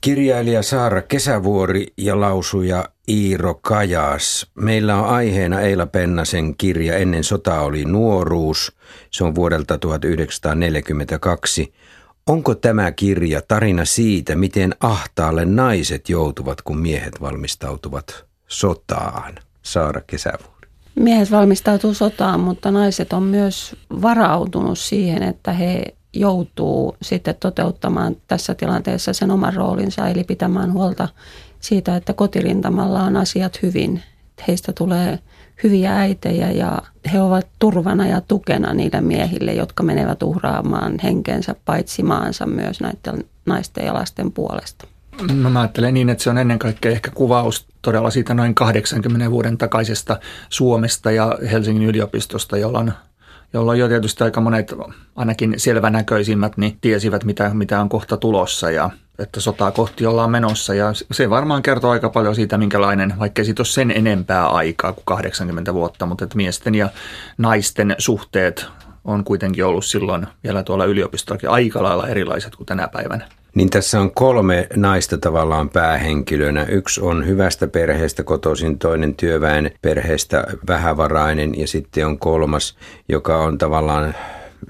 Kirjailija Saara Kesävuori ja lausuja Iiro Kajas. Meillä on aiheena Eila Pennasen kirja Ennen sota oli nuoruus. Se on vuodelta 1942. Onko tämä kirja tarina siitä, miten ahtaalle naiset joutuvat, kun miehet valmistautuvat sotaan? Saara Kesävuori. Miehet valmistautuu sotaan, mutta naiset on myös varautunut siihen, että he joutuu sitten toteuttamaan tässä tilanteessa sen oman roolinsa, eli pitämään huolta siitä, että kotirintamalla on asiat hyvin. Heistä tulee hyviä äitejä ja he ovat turvana ja tukena niille miehille, jotka menevät uhraamaan henkensä paitsi maansa myös näiden naisten ja lasten puolesta. No mä ajattelen niin, että se on ennen kaikkea ehkä kuvaus todella siitä noin 80 vuoden takaisesta Suomesta ja Helsingin yliopistosta, jolloin jolloin jo tietysti aika monet, ainakin selvänäköisimmät, niin tiesivät, mitä, mitä on kohta tulossa ja että sotaa kohti ollaan menossa. Ja se varmaan kertoo aika paljon siitä, minkälainen, vaikka siitä ole sen enempää aikaa kuin 80 vuotta, mutta että miesten ja naisten suhteet on kuitenkin ollut silloin vielä tuolla yliopistollakin aika lailla erilaiset kuin tänä päivänä. Niin tässä on kolme naista tavallaan päähenkilönä. Yksi on hyvästä perheestä kotoisin, toinen työväen perheestä vähävarainen ja sitten on kolmas, joka on tavallaan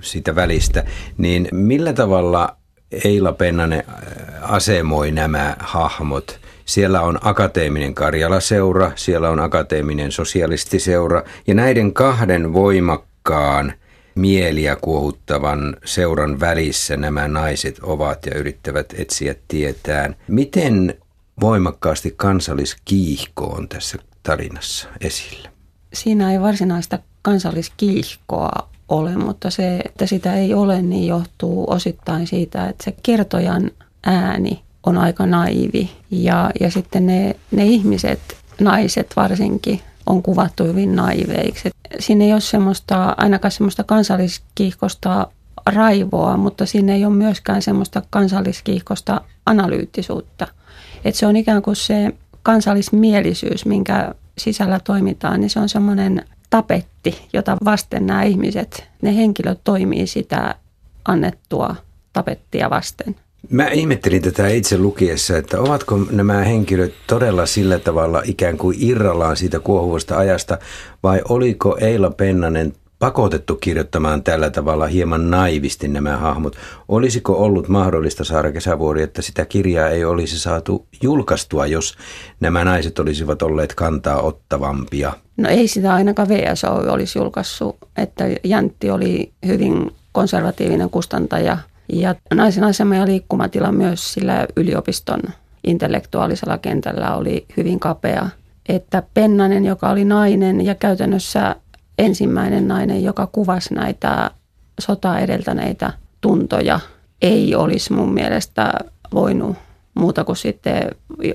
sitä välistä. Niin millä tavalla Eila Pennanen äh, asemoi nämä hahmot? Siellä on akateeminen Karjala-seura, siellä on akateeminen sosialistiseura ja näiden kahden voimakkaan – mieliä kuohuttavan seuran välissä nämä naiset ovat ja yrittävät etsiä tietään. Miten voimakkaasti kansalliskiihko on tässä tarinassa esillä? Siinä ei varsinaista kansalliskiihkoa ole, mutta se, että sitä ei ole, niin johtuu osittain siitä, että se kertojan ääni on aika naivi. Ja, ja sitten ne, ne ihmiset, naiset varsinkin, on kuvattu hyvin naiveiksi. Siinä ei ole semmoista, ainakaan semmoista kansalliskiihkosta raivoa, mutta siinä ei ole myöskään semmoista kansalliskiihkosta analyyttisuutta. Et se on ikään kuin se kansallismielisyys, minkä sisällä toimitaan, niin se on semmoinen tapetti, jota vasten nämä ihmiset, ne henkilöt toimii sitä annettua tapettia vasten. Mä ihmettelin tätä itse lukiessa, että ovatko nämä henkilöt todella sillä tavalla ikään kuin irrallaan siitä kuohuvasta ajasta, vai oliko Eila Pennanen pakotettu kirjoittamaan tällä tavalla hieman naivisti nämä hahmot. Olisiko ollut mahdollista, Saara Kesävuori, että sitä kirjaa ei olisi saatu julkaistua, jos nämä naiset olisivat olleet kantaa ottavampia? No ei sitä ainakaan VSO olisi julkaissut, että Jäntti oli hyvin konservatiivinen kustantaja – ja naisen asema ja liikkumatila myös sillä yliopiston intellektuaalisella kentällä oli hyvin kapea. Että Pennanen, joka oli nainen ja käytännössä ensimmäinen nainen, joka kuvasi näitä sotaa edeltäneitä tuntoja, ei olisi mun mielestä voinut muuta kuin sitten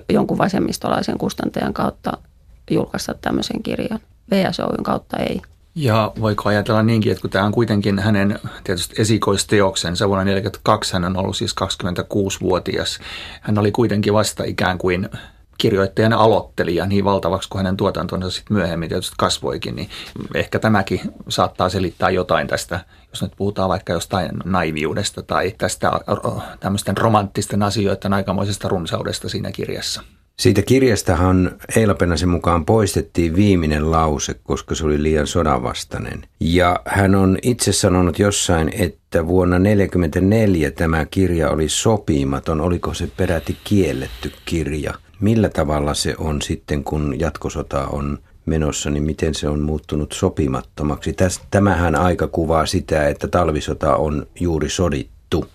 jonkun vasemmistolaisen kustantajan kautta julkaista tämmöisen kirjan. VSOyn kautta ei. Ja voiko ajatella niinkin, että kun tämä on kuitenkin hänen tietysti esikoisteoksensa, vuonna 1942 hän on ollut siis 26-vuotias. Hän oli kuitenkin vasta ikään kuin kirjoittajan aloittelija niin valtavaksi kuin hänen tuotantonsa sitten myöhemmin tietysti kasvoikin, niin ehkä tämäkin saattaa selittää jotain tästä, jos nyt puhutaan vaikka jostain naiviudesta tai tästä tämmöisten romanttisten asioiden aikamoisesta runsaudesta siinä kirjassa. Siitä kirjastahan Eila Pennasen mukaan poistettiin viimeinen lause, koska se oli liian sodanvastainen. Ja hän on itse sanonut jossain, että vuonna 1944 tämä kirja oli sopimaton. Oliko se peräti kielletty kirja? Millä tavalla se on sitten, kun jatkosota on menossa, niin miten se on muuttunut sopimattomaksi? Tämähän aika kuvaa sitä, että talvisota on juuri sodittu.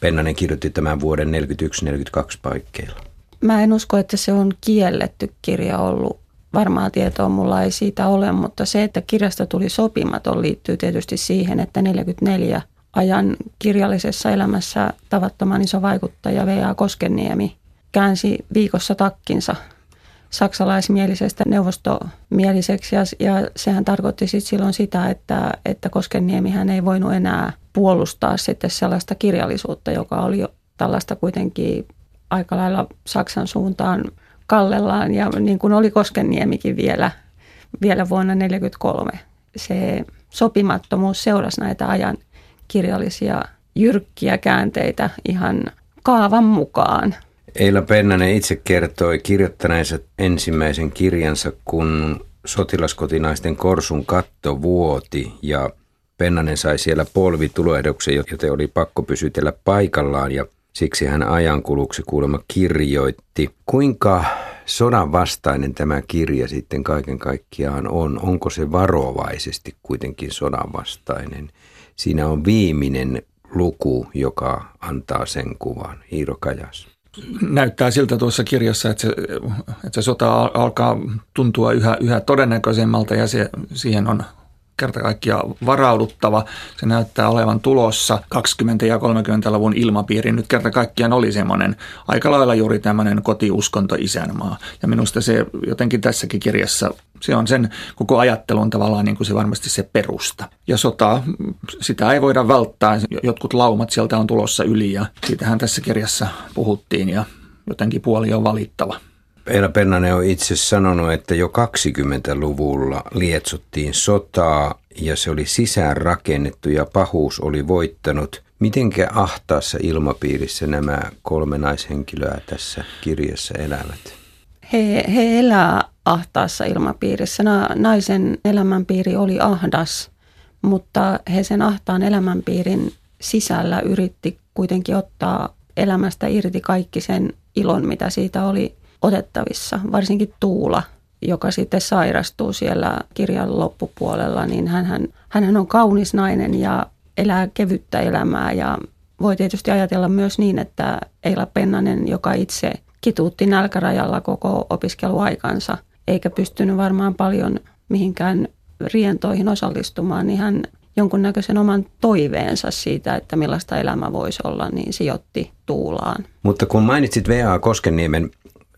Pennanen kirjoitti tämän vuoden 1941-1942 paikkeilla. Mä en usko, että se on kielletty kirja ollut. Varmaa tietoa mulla ei siitä ole, mutta se, että kirjasta tuli sopimaton, liittyy tietysti siihen, että 44 ajan kirjallisessa elämässä tavattoman iso vaikuttaja V.A. Koskeniemi käänsi viikossa takkinsa saksalaismielisestä neuvostomieliseksi ja, ja sehän tarkoitti sit silloin sitä, että, että Koskeniemi hän ei voinut enää puolustaa sitten sellaista kirjallisuutta, joka oli tällaista kuitenkin aika lailla Saksan suuntaan kallellaan ja niin kuin oli Koskenniemikin vielä, vielä vuonna 1943. Se sopimattomuus seurasi näitä ajan kirjallisia jyrkkiä käänteitä ihan kaavan mukaan. Eila Pennanen itse kertoi kirjoittaneensa ensimmäisen kirjansa, kun sotilaskotinaisten korsun katto vuoti ja Pennanen sai siellä polvitulehduksen, joten oli pakko pysytellä paikallaan ja siksi hän ajankuluksi kuulemma kirjoitti. Kuinka sodan vastainen tämä kirja sitten kaiken kaikkiaan on? Onko se varovaisesti kuitenkin sodan vastainen? Siinä on viimeinen luku, joka antaa sen kuvan. Iiro Kajas. Näyttää siltä tuossa kirjassa, että se, että se sota alkaa tuntua yhä, yhä todennäköisemmalta ja se, siihen on kerta kaikkiaan varauduttava. Se näyttää olevan tulossa 20- ja 30-luvun ilmapiiri. Nyt kerta kaikkiaan oli semmoinen aika lailla juuri tämmöinen kotiuskonto isänmaa. Ja minusta se jotenkin tässäkin kirjassa, se on sen koko ajattelun tavallaan niin kuin se varmasti se perusta. Ja sota, sitä ei voida välttää. Jotkut laumat sieltä on tulossa yli ja siitähän tässä kirjassa puhuttiin ja jotenkin puoli on valittava. Eila Pennanen on itse sanonut, että jo 20-luvulla lietsottiin sotaa ja se oli sisään rakennettu ja pahuus oli voittanut. Mitenkä ahtaassa ilmapiirissä nämä kolme naishenkilöä tässä kirjassa elävät? He, he elää ahtaassa ilmapiirissä. Naisen elämänpiiri oli ahdas, mutta he sen ahtaan elämänpiirin sisällä yritti kuitenkin ottaa elämästä irti kaikki sen ilon, mitä siitä oli otettavissa, varsinkin Tuula, joka sitten sairastuu siellä kirjan loppupuolella, niin hän, hän on kaunis nainen ja elää kevyttä elämää ja voi tietysti ajatella myös niin, että Eila Pennanen, joka itse kituutti nälkärajalla koko opiskeluaikansa, eikä pystynyt varmaan paljon mihinkään rientoihin osallistumaan, niin hän jonkunnäköisen oman toiveensa siitä, että millaista elämä voisi olla, niin sijoitti Tuulaan. Mutta kun mainitsit V.A. Koskenniemen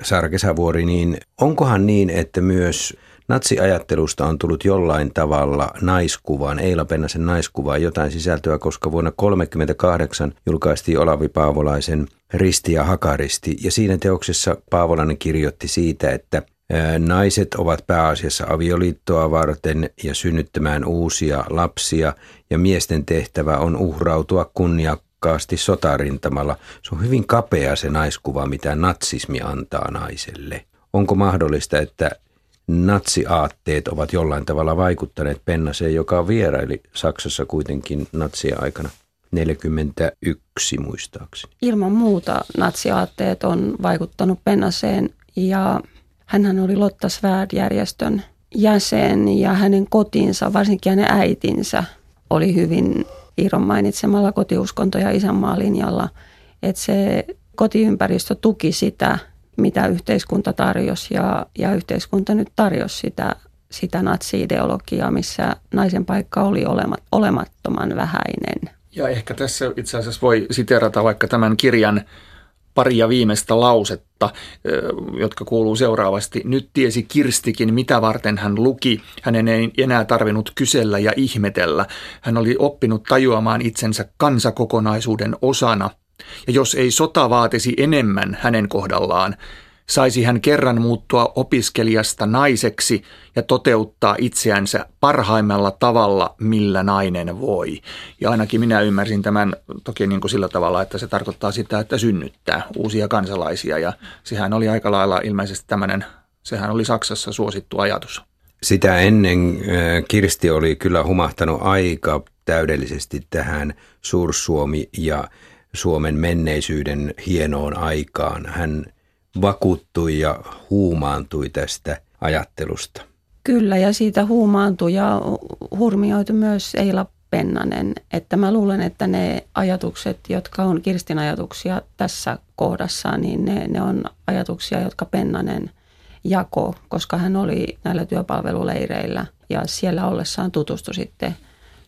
Saara Kesävuori, niin onkohan niin, että myös natsiajattelusta on tullut jollain tavalla naiskuvaan, Eila Pennasen naiskuvaan jotain sisältöä, koska vuonna 1938 julkaistiin Olavi Paavolaisen Risti ja Hakaristi, ja siinä teoksessa Paavolainen kirjoitti siitä, että Naiset ovat pääasiassa avioliittoa varten ja synnyttämään uusia lapsia, ja miesten tehtävä on uhrautua kunnia voimakkaasti sotarintamalla. Se on hyvin kapea se naiskuva, mitä natsismi antaa naiselle. Onko mahdollista, että natsiaatteet ovat jollain tavalla vaikuttaneet Pennaseen, joka vieraili Saksassa kuitenkin natsia aikana? 41 muistaakseni. Ilman muuta natsiaatteet on vaikuttanut Pennaseen ja hän oli Lotta Svärd-järjestön jäsen ja hänen kotinsa, varsinkin hänen äitinsä, oli hyvin Iiron mainitsemalla kotiuskonto- ja isänmaa linjalla, että se kotiympäristö tuki sitä, mitä yhteiskunta tarjosi ja, ja yhteiskunta nyt tarjosi sitä, sitä natsi-ideologiaa, missä naisen paikka oli olemat, olemattoman vähäinen. Ja ehkä tässä itse asiassa voi siterata vaikka tämän kirjan paria viimeistä lausetta, jotka kuuluu seuraavasti. Nyt tiesi Kirstikin, mitä varten hän luki. Hänen ei enää tarvinnut kysellä ja ihmetellä. Hän oli oppinut tajuamaan itsensä kansakokonaisuuden osana. Ja jos ei sota vaatisi enemmän hänen kohdallaan, saisi hän kerran muuttua opiskelijasta naiseksi ja toteuttaa itseänsä parhaimmalla tavalla, millä nainen voi. Ja ainakin minä ymmärsin tämän toki niin kuin sillä tavalla, että se tarkoittaa sitä, että synnyttää uusia kansalaisia. Ja sehän oli aika lailla ilmeisesti tämmöinen, sehän oli Saksassa suosittu ajatus. Sitä ennen Kirsti oli kyllä humahtanut aika täydellisesti tähän Suursuomi ja Suomen menneisyyden hienoon aikaan. Hän vakuuttui ja huumaantui tästä ajattelusta. Kyllä, ja siitä huumaantui ja hurmioitui myös Eila Pennanen. Että mä luulen, että ne ajatukset, jotka on Kirstin ajatuksia tässä kohdassa, niin ne, ne on ajatuksia, jotka Pennanen jako, koska hän oli näillä työpalveluleireillä ja siellä ollessaan tutustui sitten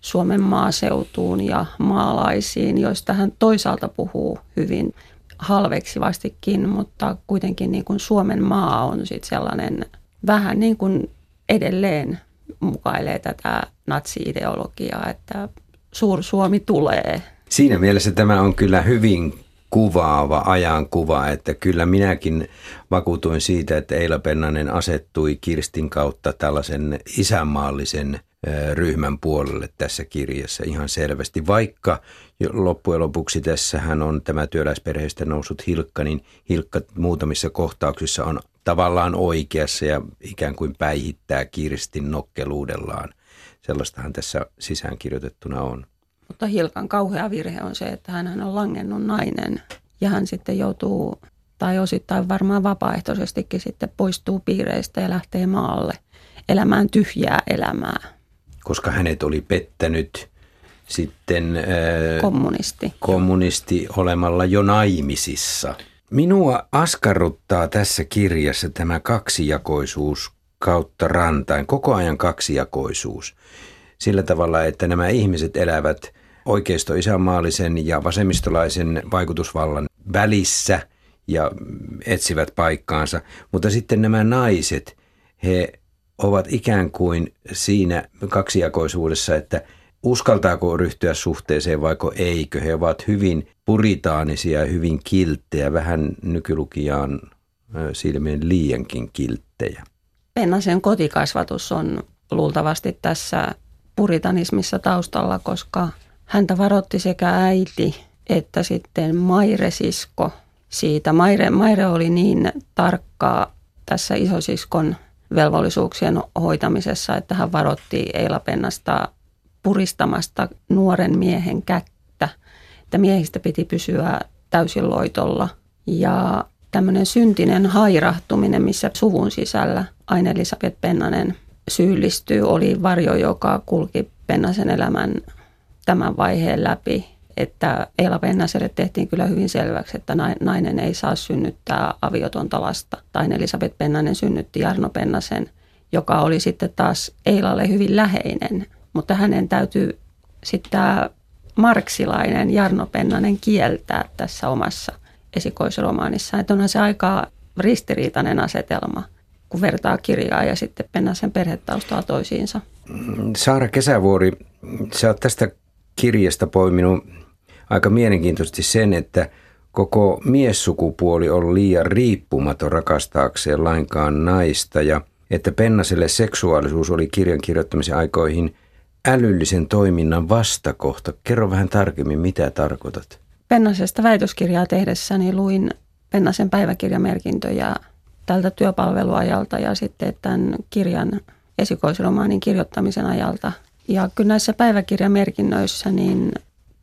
Suomen maaseutuun ja maalaisiin, joista hän toisaalta puhuu hyvin halveksivastikin, mutta kuitenkin niin kuin Suomen maa on sitten sellainen vähän niin kuin edelleen mukailee tätä natsi-ideologiaa, että suur Suomi tulee. Siinä mielessä tämä on kyllä hyvin kuvaava ajankuva, että kyllä minäkin vakuutuin siitä, että Eila Pennanen asettui Kirstin kautta tällaisen isänmaallisen ryhmän puolelle tässä kirjassa ihan selvästi. Vaikka loppujen lopuksi tässähän on tämä työläisperheestä noussut Hilkka, niin Hilkka muutamissa kohtauksissa on tavallaan oikeassa ja ikään kuin päihittää Kirstin nokkeluudellaan. Sellaistahan tässä sisäänkirjoitettuna on. Mutta Hilkan kauhea virhe on se, että hän on langennut nainen ja hän sitten joutuu, tai osittain varmaan vapaaehtoisestikin sitten poistuu piireistä ja lähtee maalle elämään tyhjää elämää. Koska hänet oli pettänyt sitten ää, kommunisti. kommunisti olemalla jo naimisissa. Minua askarruttaa tässä kirjassa tämä kaksijakoisuus kautta rantain, koko ajan kaksijakoisuus. Sillä tavalla, että nämä ihmiset elävät oikeisto-isänmaallisen ja vasemmistolaisen vaikutusvallan välissä ja etsivät paikkaansa. Mutta sitten nämä naiset, he ovat ikään kuin siinä kaksijakoisuudessa, että uskaltaako ryhtyä suhteeseen vaiko eikö. He ovat hyvin puritaanisia ja hyvin kilttejä, vähän nykylukijaan silmien liiankin kilttejä. Pennasen kotikasvatus on luultavasti tässä puritanismissa taustalla, koska häntä varotti sekä äiti että sitten Maire-sisko siitä. Maire, Maire oli niin tarkkaa tässä isosiskon velvollisuuksien hoitamisessa, että hän varotti Eila Pennasta puristamasta nuoren miehen kättä, että miehistä piti pysyä täysin loitolla. Ja tämmöinen syntinen hairahtuminen, missä suvun sisällä Aine Elisabeth Pennanen syyllistyy, oli varjo, joka kulki Pennasen elämän tämän vaiheen läpi. Että Eila Pennaselle tehtiin kyllä hyvin selväksi, että nainen ei saa synnyttää aviotonta lasta. Tai Elisabeth Pennanen synnytti Jarno Pennasen, joka oli sitten taas Eilalle hyvin läheinen. Mutta hänen täytyy sitten tämä marksilainen Jarno Pennanen kieltää tässä omassa esikoisromaanissaan. Että onhan se aika ristiriitainen asetelma, kun vertaa kirjaa ja sitten Pennasen perhetaustaa toisiinsa. Saara Kesävuori, sä oot tästä kirjasta poiminut aika mielenkiintoisesti sen, että koko miessukupuoli on liian riippumaton rakastaakseen lainkaan naista ja että Pennaselle seksuaalisuus oli kirjan kirjoittamisen aikoihin älyllisen toiminnan vastakohta. Kerro vähän tarkemmin, mitä tarkoitat. Pennasesta väitöskirjaa tehdessäni luin Pennasen päiväkirjamerkintöjä tältä työpalveluajalta ja sitten tämän kirjan esikoisromaanin kirjoittamisen ajalta. Ja kyllä näissä päiväkirjamerkinnöissä niin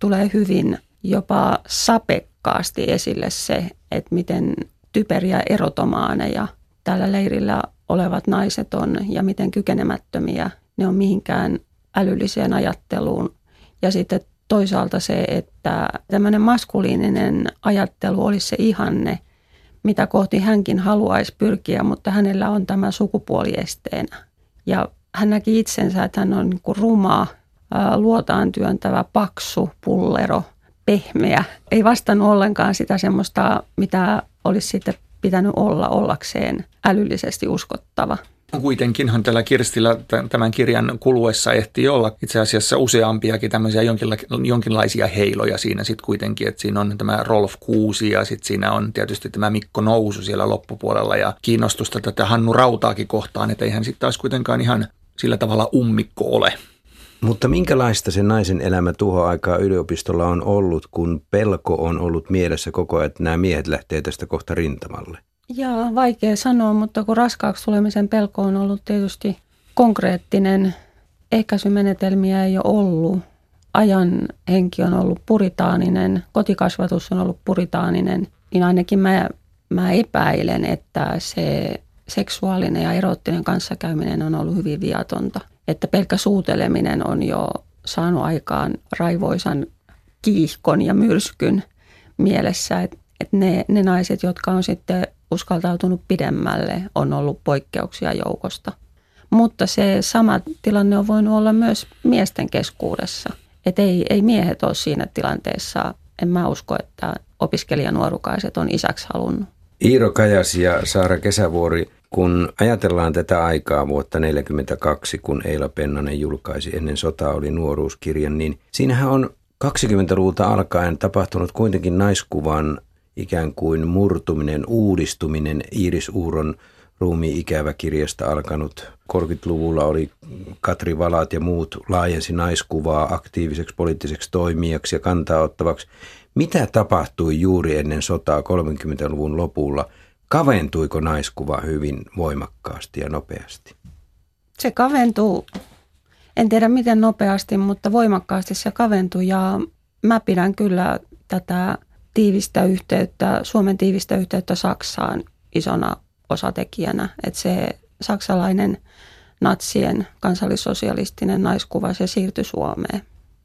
tulee hyvin jopa sapekkaasti esille se, että miten typeriä erotomaaneja tällä leirillä olevat naiset on ja miten kykenemättömiä ne on mihinkään älylliseen ajatteluun. Ja sitten toisaalta se, että tämmöinen maskuliininen ajattelu olisi se ihanne, mitä kohti hänkin haluaisi pyrkiä, mutta hänellä on tämä sukupuoliesteenä. Ja hän näki itsensä, että hän on niin kuin ruma, luotaan työntävä, paksu, pullero, pehmeä. Ei vastannut ollenkaan sitä semmoista, mitä olisi sitten pitänyt olla ollakseen älyllisesti uskottava. Kuitenkinhan tällä Kirstillä tämän kirjan kuluessa ehti olla itse asiassa useampiakin tämmöisiä jonkinlaisia heiloja siinä sitten kuitenkin, että siinä on tämä Rolf Kuusi ja sitten siinä on tietysti tämä Mikko Nousu siellä loppupuolella ja kiinnostusta tätä Hannu Rautaakin kohtaan, että eihän sitten taas kuitenkaan ihan sillä tavalla ummikko ole. Mutta minkälaista se naisen elämä tuho aikaa yliopistolla on ollut, kun pelko on ollut mielessä koko ajan, että nämä miehet lähtee tästä kohta rintamalle? Jaa, vaikea sanoa, mutta kun raskaaksi tulemisen pelko on ollut tietysti konkreettinen, ehkäisymenetelmiä ei ole ollut. Ajan henki on ollut puritaaninen, kotikasvatus on ollut puritaaninen, niin ainakin mä, mä epäilen, että se seksuaalinen ja erottinen kanssakäyminen on ollut hyvin viatonta. Että pelkkä suuteleminen on jo saanut aikaan raivoisan kiihkon ja myrskyn mielessä, että että ne, ne naiset, jotka on sitten uskaltautunut pidemmälle, on ollut poikkeuksia joukosta. Mutta se sama tilanne on voinut olla myös miesten keskuudessa. Että ei, ei miehet ole siinä tilanteessa, en mä usko, että opiskelijanuorukaiset on isäksi halunnut. Iiro Kajas ja Saara Kesävuori, kun ajatellaan tätä aikaa vuotta 1942, kun Eila Pennanen julkaisi ennen sotaa oli nuoruuskirjan, niin siinähän on 20-luvulta alkaen tapahtunut kuitenkin naiskuvan ikään kuin murtuminen, uudistuminen Iiris Uuron ruumi-ikävä kirjasta alkanut. 30-luvulla oli Katri Valat ja muut laajensi naiskuvaa aktiiviseksi poliittiseksi toimijaksi ja kantaa ottavaksi. Mitä tapahtui juuri ennen sotaa 30-luvun lopulla? Kaventuiko naiskuva hyvin voimakkaasti ja nopeasti? Se kaventuu, en tiedä miten nopeasti, mutta voimakkaasti se kaventui ja mä pidän kyllä tätä tiivistä yhteyttä, Suomen tiivistä yhteyttä Saksaan isona osatekijänä. Että se saksalainen natsien kansallissosialistinen naiskuva, se siirtyi Suomeen.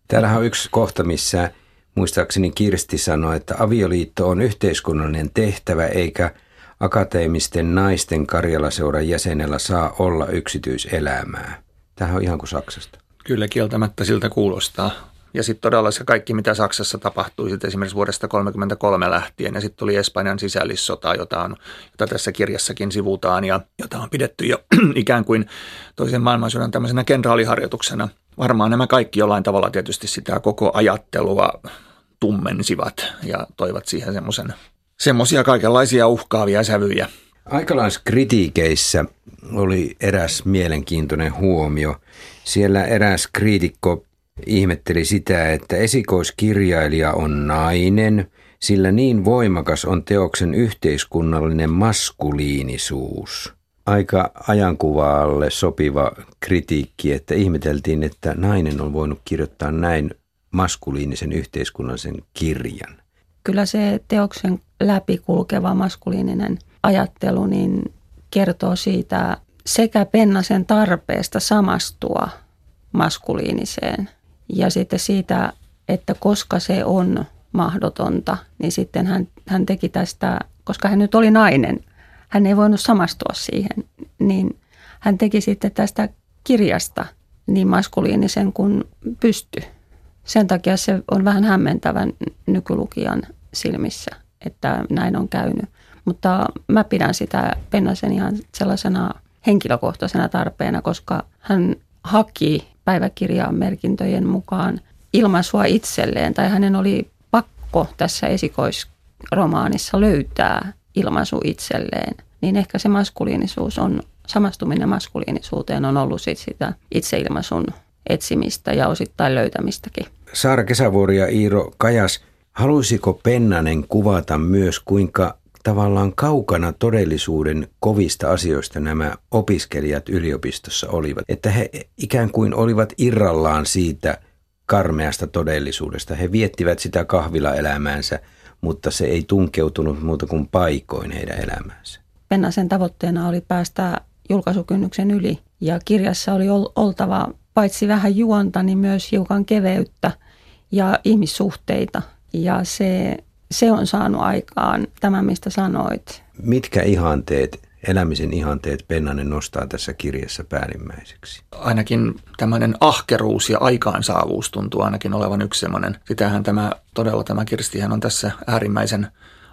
Täällähän on yksi kohta, missä muistaakseni Kirsti sanoi, että avioliitto on yhteiskunnallinen tehtävä eikä akateemisten naisten Karjalaseuran jäsenellä saa olla yksityiselämää. Tähän on ihan kuin Saksasta. Kyllä kieltämättä siltä kuulostaa. Ja sitten todella se kaikki, mitä Saksassa tapahtui sitten esimerkiksi vuodesta 1933 lähtien. Ja sitten tuli Espanjan sisällissota, jota, on, jota tässä kirjassakin sivutaan ja jota on pidetty jo ikään kuin toisen maailmansodan tämmöisenä kenraaliharjoituksena. Varmaan nämä kaikki jollain tavalla tietysti sitä koko ajattelua tummensivat ja toivat siihen semmoisen semmoisia kaikenlaisia uhkaavia sävyjä. Aikalaiskritiikeissä oli eräs mielenkiintoinen huomio. Siellä eräs kriitikko ihmetteli sitä, että esikoiskirjailija on nainen, sillä niin voimakas on teoksen yhteiskunnallinen maskuliinisuus. Aika ajankuvaalle sopiva kritiikki, että ihmeteltiin, että nainen on voinut kirjoittaa näin maskuliinisen yhteiskunnallisen kirjan. Kyllä se teoksen läpikulkeva maskuliininen ajattelu niin kertoo siitä sekä Pennasen tarpeesta samastua maskuliiniseen ja sitten siitä, että koska se on mahdotonta, niin sitten hän, hän teki tästä, koska hän nyt oli nainen, hän ei voinut samastua siihen, niin hän teki sitten tästä kirjasta niin maskuliinisen kuin pysty. Sen takia se on vähän hämmentävän nykylukijan silmissä, että näin on käynyt. Mutta mä pidän sitä Pennasen ihan sellaisena henkilökohtaisena tarpeena, koska hän haki päiväkirjaan merkintöjen mukaan ilmaisua itselleen, tai hänen oli pakko tässä esikoisromaanissa löytää ilmaisu itselleen, niin ehkä se maskuliinisuus on, samastuminen maskuliinisuuteen on ollut sit sitä itseilmaisun etsimistä ja osittain löytämistäkin. Saara Kesävuori ja Iiro Kajas, haluaisiko Pennanen kuvata myös, kuinka tavallaan kaukana todellisuuden kovista asioista nämä opiskelijat yliopistossa olivat. Että he ikään kuin olivat irrallaan siitä karmeasta todellisuudesta. He viettivät sitä kahvilaelämäänsä, mutta se ei tunkeutunut muuta kuin paikoin heidän elämäänsä. Pennasen tavoitteena oli päästä julkaisukynnyksen yli ja kirjassa oli oltava paitsi vähän juonta, niin myös hiukan keveyttä ja ihmissuhteita. Ja se se on saanut aikaan tämän, mistä sanoit. Mitkä ihanteet, elämisen ihanteet Pennanen nostaa tässä kirjassa päällimmäiseksi? Ainakin tämmöinen ahkeruus ja aikaansaavuus tuntuu ainakin olevan yksi semmoinen. Sitähän tämä, todella tämä Kirstihän on tässä äärimmäisen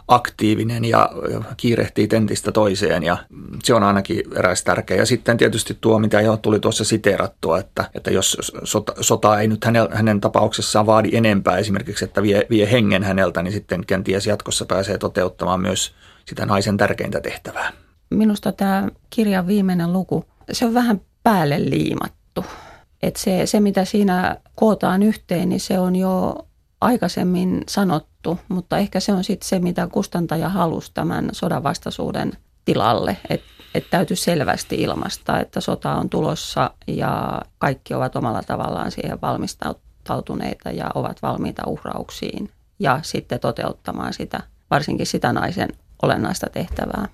aktiivinen ja kiirehtii tentistä toiseen ja se on ainakin eräs tärkeä. Ja sitten tietysti tuo, mitä jo tuli tuossa siteerattua, että, että jos sota, sota ei nyt hänen, hänen tapauksessaan vaadi enempää esimerkiksi, että vie, vie hengen häneltä, niin sitten kenties jatkossa pääsee toteuttamaan myös sitä naisen tärkeintä tehtävää. Minusta tämä kirjan viimeinen luku, se on vähän päälle liimattu. Että se, se, mitä siinä kootaan yhteen, niin se on jo aikaisemmin sanottu, mutta ehkä se on sitten se, mitä kustantaja halusi tämän sodan vastaisuuden tilalle, että et täytyy selvästi ilmaista, että sota on tulossa ja kaikki ovat omalla tavallaan siihen valmistautuneita ja ovat valmiita uhrauksiin ja sitten toteuttamaan sitä, varsinkin sitä naisen olennaista tehtävää.